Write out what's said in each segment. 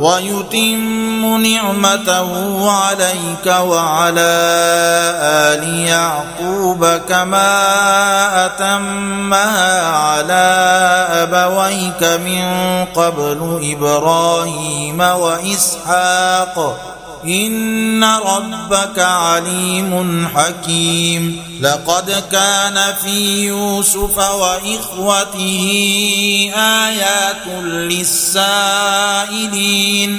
ويتم نعمته عليك وعلى آل يعقوب كما أتمها على أبويك من قبل إبراهيم وإسحاق إن ربك عليم حكيم لقد كان في يوسف وإخوته آيات للسائلين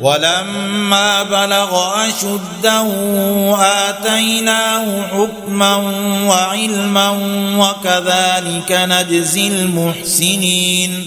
ولما بلغ أشده آتيناه حكما وعلما وكذلك نجزي المحسنين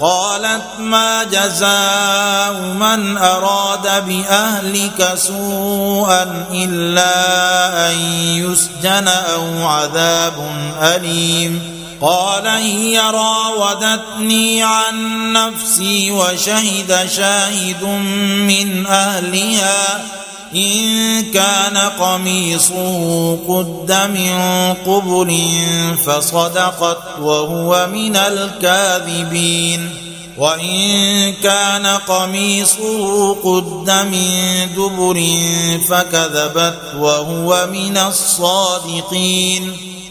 قالت ما جزاء من أراد بأهلك سوءا إلا أن يسجن أو عذاب أليم. قال هي راودتني عن نفسي وشهد شاهد من أهلها. إن كان قميصه قد من قبل فصدقت وهو من الكاذبين. وإن كان قميصه قد من دبر فكذبت وهو من الصادقين.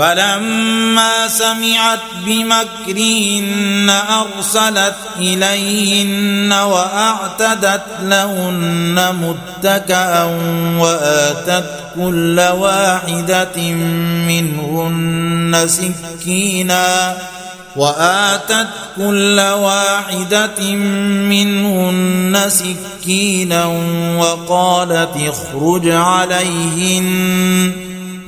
فلما سمعت بمكرهن أرسلت إليهن وأعتدت لهن متكئا وآتت كل واحدة منهن سكينا وآتت كل واحدة منهن سكينا وقالت اخرج عليهن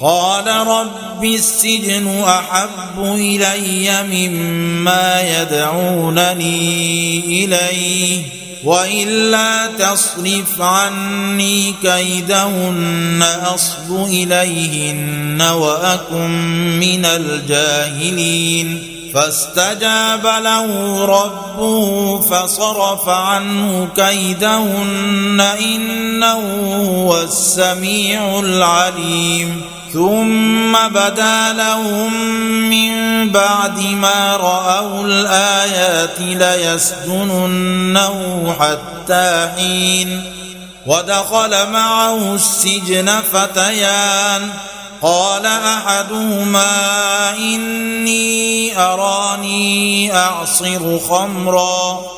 قال رب السجن أحب إلي مما يدعونني إليه وإلا تصرف عني كيدهن أصب إليهن وأكن من الجاهلين فاستجاب له ربه فصرف عنه كيدهن إنه هو السميع العليم ثم بدا لهم من بعد ما رأوا الآيات ليسجننه حتى حين ودخل معه السجن فتيان. قال أحدهما إني أراني أعصر خمرا.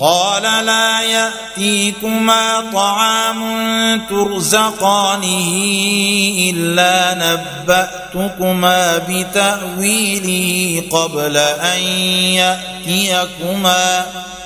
قال لا يأتيكما طعام ترزقانه إلا نبأتكما بتأويله قبل أن يأتيكما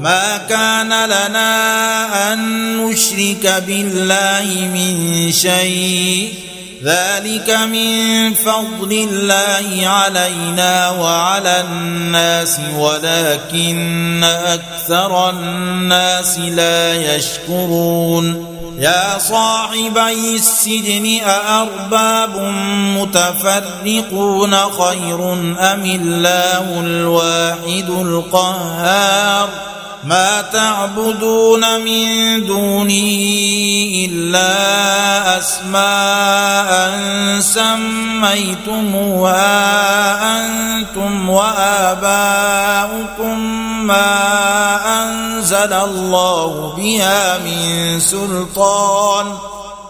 ما كان لنا أن نشرك بالله من شيء. ذلك من فضل الله علينا وعلى الناس ولكن أكثر الناس لا يشكرون. يا صاحبي السجن أأرباب متفرقون خير أم الله الواحد القهار؟ ما تعبدون من دونه إلا أسماء سميتموها أنتم وآباؤكم ما أنزل الله بها من سلطان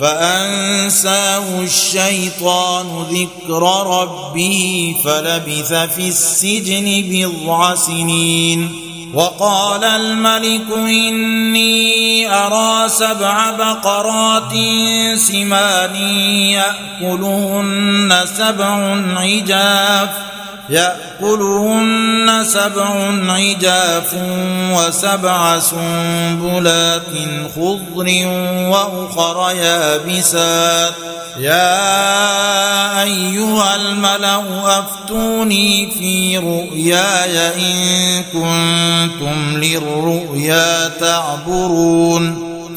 فأنساه الشيطان ذكر ربه فلبث في السجن بضع سنين وقال الملك إني أرى سبع بقرات سمان يأكلهن سبع عجاف يأكلهن سبع عجاف وسبع سنبلات خضر وأخر يابسات. يا أيها الملأ أفتوني في رؤياي إن كنتم للرؤيا تعبرون.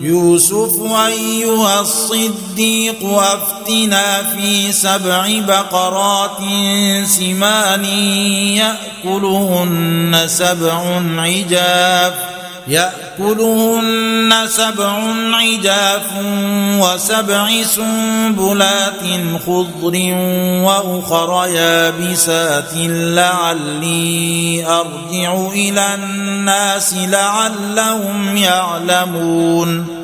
يوسف أيها الصديق أفتنا في سبع بقرات سمان يأكلهن سبع عجاف يأكلهن سبع عجاف وسبع سنبلات خضر وأخر يابسات لعلي أرجع إلى الناس لعلهم يعلمون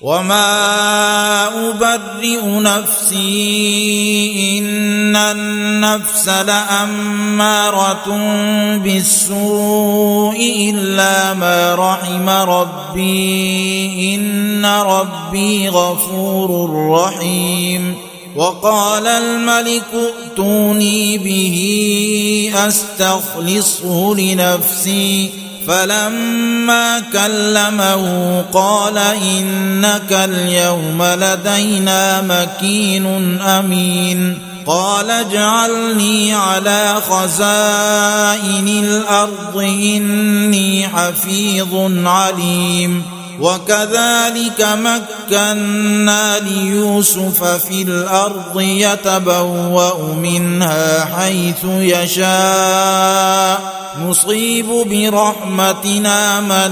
وما ابرئ نفسي ان النفس لاماره بالسوء الا ما رحم ربي ان ربي غفور رحيم وقال الملك ائتوني به استخلصه لنفسي فلما كلمه قال إنك اليوم لدينا مكين أمين. قال اجعلني على خزائن الأرض إني حفيظ عليم. وكذلك مكنا ليوسف في الأرض يتبوأ منها حيث يشاء. نصيب برحمتنا من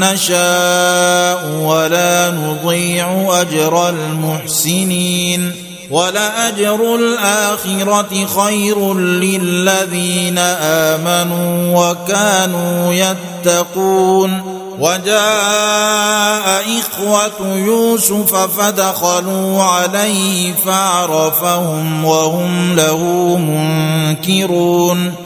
نشاء ولا نضيع أجر المحسنين ولاجر الآخرة خير للذين آمنوا وكانوا يتقون وجاء إخوة يوسف فدخلوا عليه فعرفهم وهم له منكرون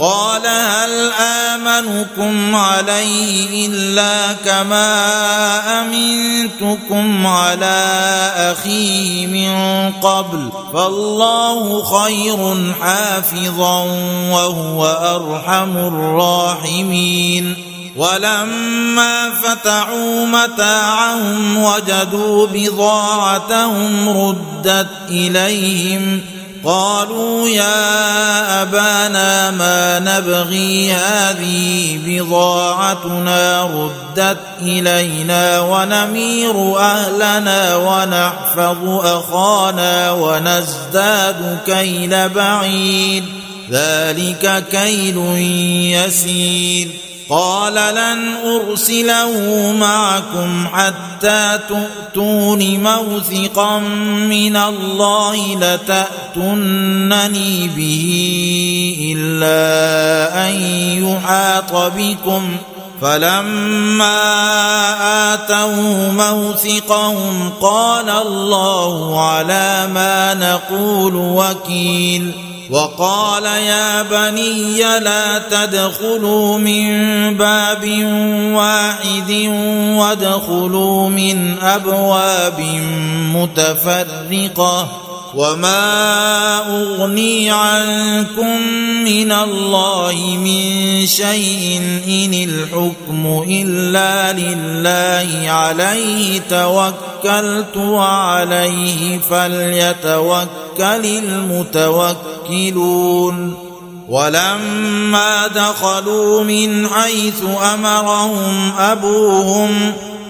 قال هل آمنكم عليه إلا كما أمنتكم على أخيه من قبل فالله خير حافظا وهو أرحم الراحمين ولما فتحوا متاعهم وجدوا بضاعتهم ردت إليهم قالوا يا أبانا ما نبغي هذه بضاعتنا ردت إلينا ونمير أهلنا ونحفظ أخانا ونزداد كيل بعيد ذلك كيل يسير. قال لن أرسله معكم حتى تؤتون موثقا من الله لتاتونني به إلا أن يحاط بكم فلما آتوا موثقهم قال الله على ما نقول وكيل وقال يا بني لا تدخلوا من باب واحد وادخلوا من أبواب متفرقة. وما اغني عنكم من الله من شيء ان الحكم الا لله عليه توكلت وعليه فليتوكل المتوكلون ولما دخلوا من حيث امرهم ابوهم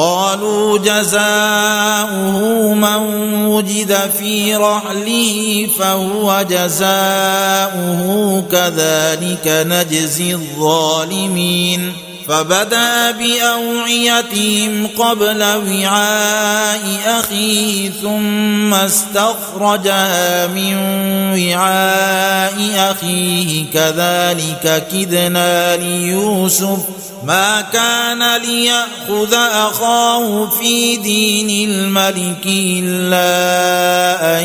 قالوا جزاؤه من وجد في رحله فهو جزاؤه كذلك نجزي الظالمين. فبدا بأوعيتهم قبل وعاء أخيه ثم استخرجها من وعاء أخيه. كذلك كدنا ليوسف. ما كان ليأخذ أخاه في دين الملك إلا أن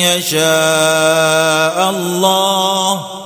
يشاء الله.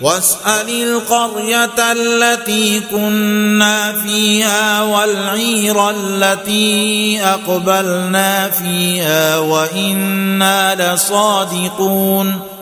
واسأل القرية التي كنا فيها والعير التي أقبلنا فيها وإنا لصادقون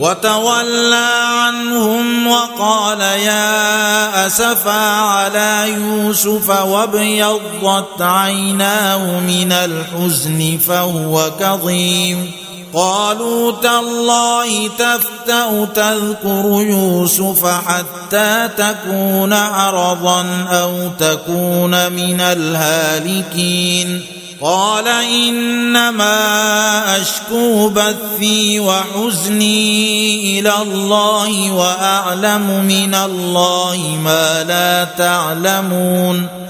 وتولى عنهم وقال يا أسفا على يوسف وابيضت عيناه من الحزن فهو كظيم. قالوا تالله تفتأ تذكر يوسف حتى تكون عرضا أو تكون من الهالكين. قال إنما أشكو بثي وحزني إلى الله وأعلم من الله ما لا تعلمون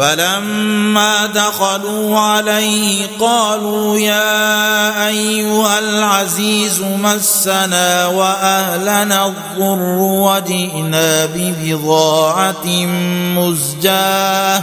فلما دخلوا عليه قالوا يا أيها العزيز مسنا وأهلنا الضر وجئنا ببضاعة مزجاة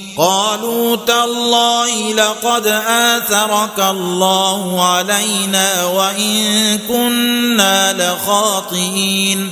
قالوا تالله لقد آثرك الله علينا وإن كنا لخاطئين.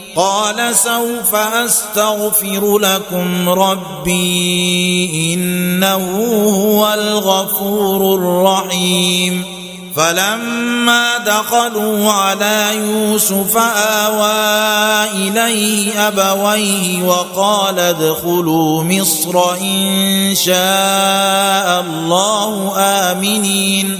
قال سوف أستغفر لكم ربي إنه هو الغفور الرحيم. فلما دخلوا على يوسف آوى إليه أبويه وقال ادخلوا مصر إن شاء الله آمنين.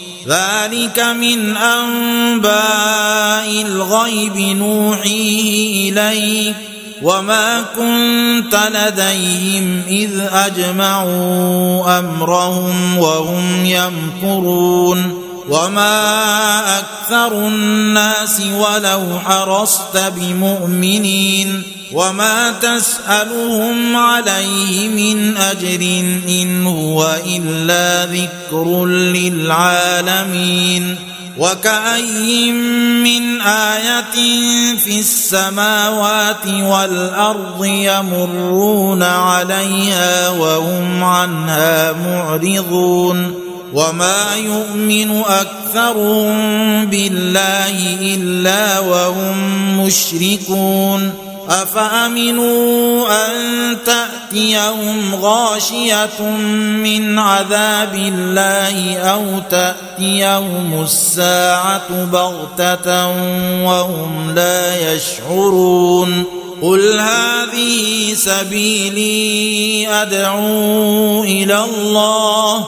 ذلك من أنباء الغيب نوحيه إليك وما كنت لديهم إذ أجمعوا أمرهم وهم يمكرون وما أكثر الناس ولو حرصت بمؤمنين وما تسألهم عليه من أجر إن هو إلا ذكر للعالمين وكأي من آية في السماوات والأرض يمرون عليها وهم عنها معرضون وما يؤمن أكثرهم بالله إلا وهم مشركون. أفأمنوا أن تأتيهم غاشية من عذاب الله أو تأتيهم الساعة بغتة وهم لا يشعرون. قل هذه سبيلي أدعو إلى الله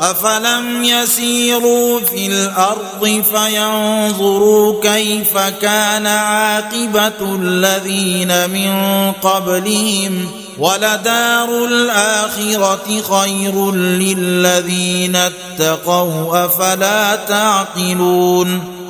أفلم يسيروا في الأرض فينظروا كيف كان عاقبة الذين من قبلهم ولدار الآخرة خير للذين اتقوا أفلا تعقلون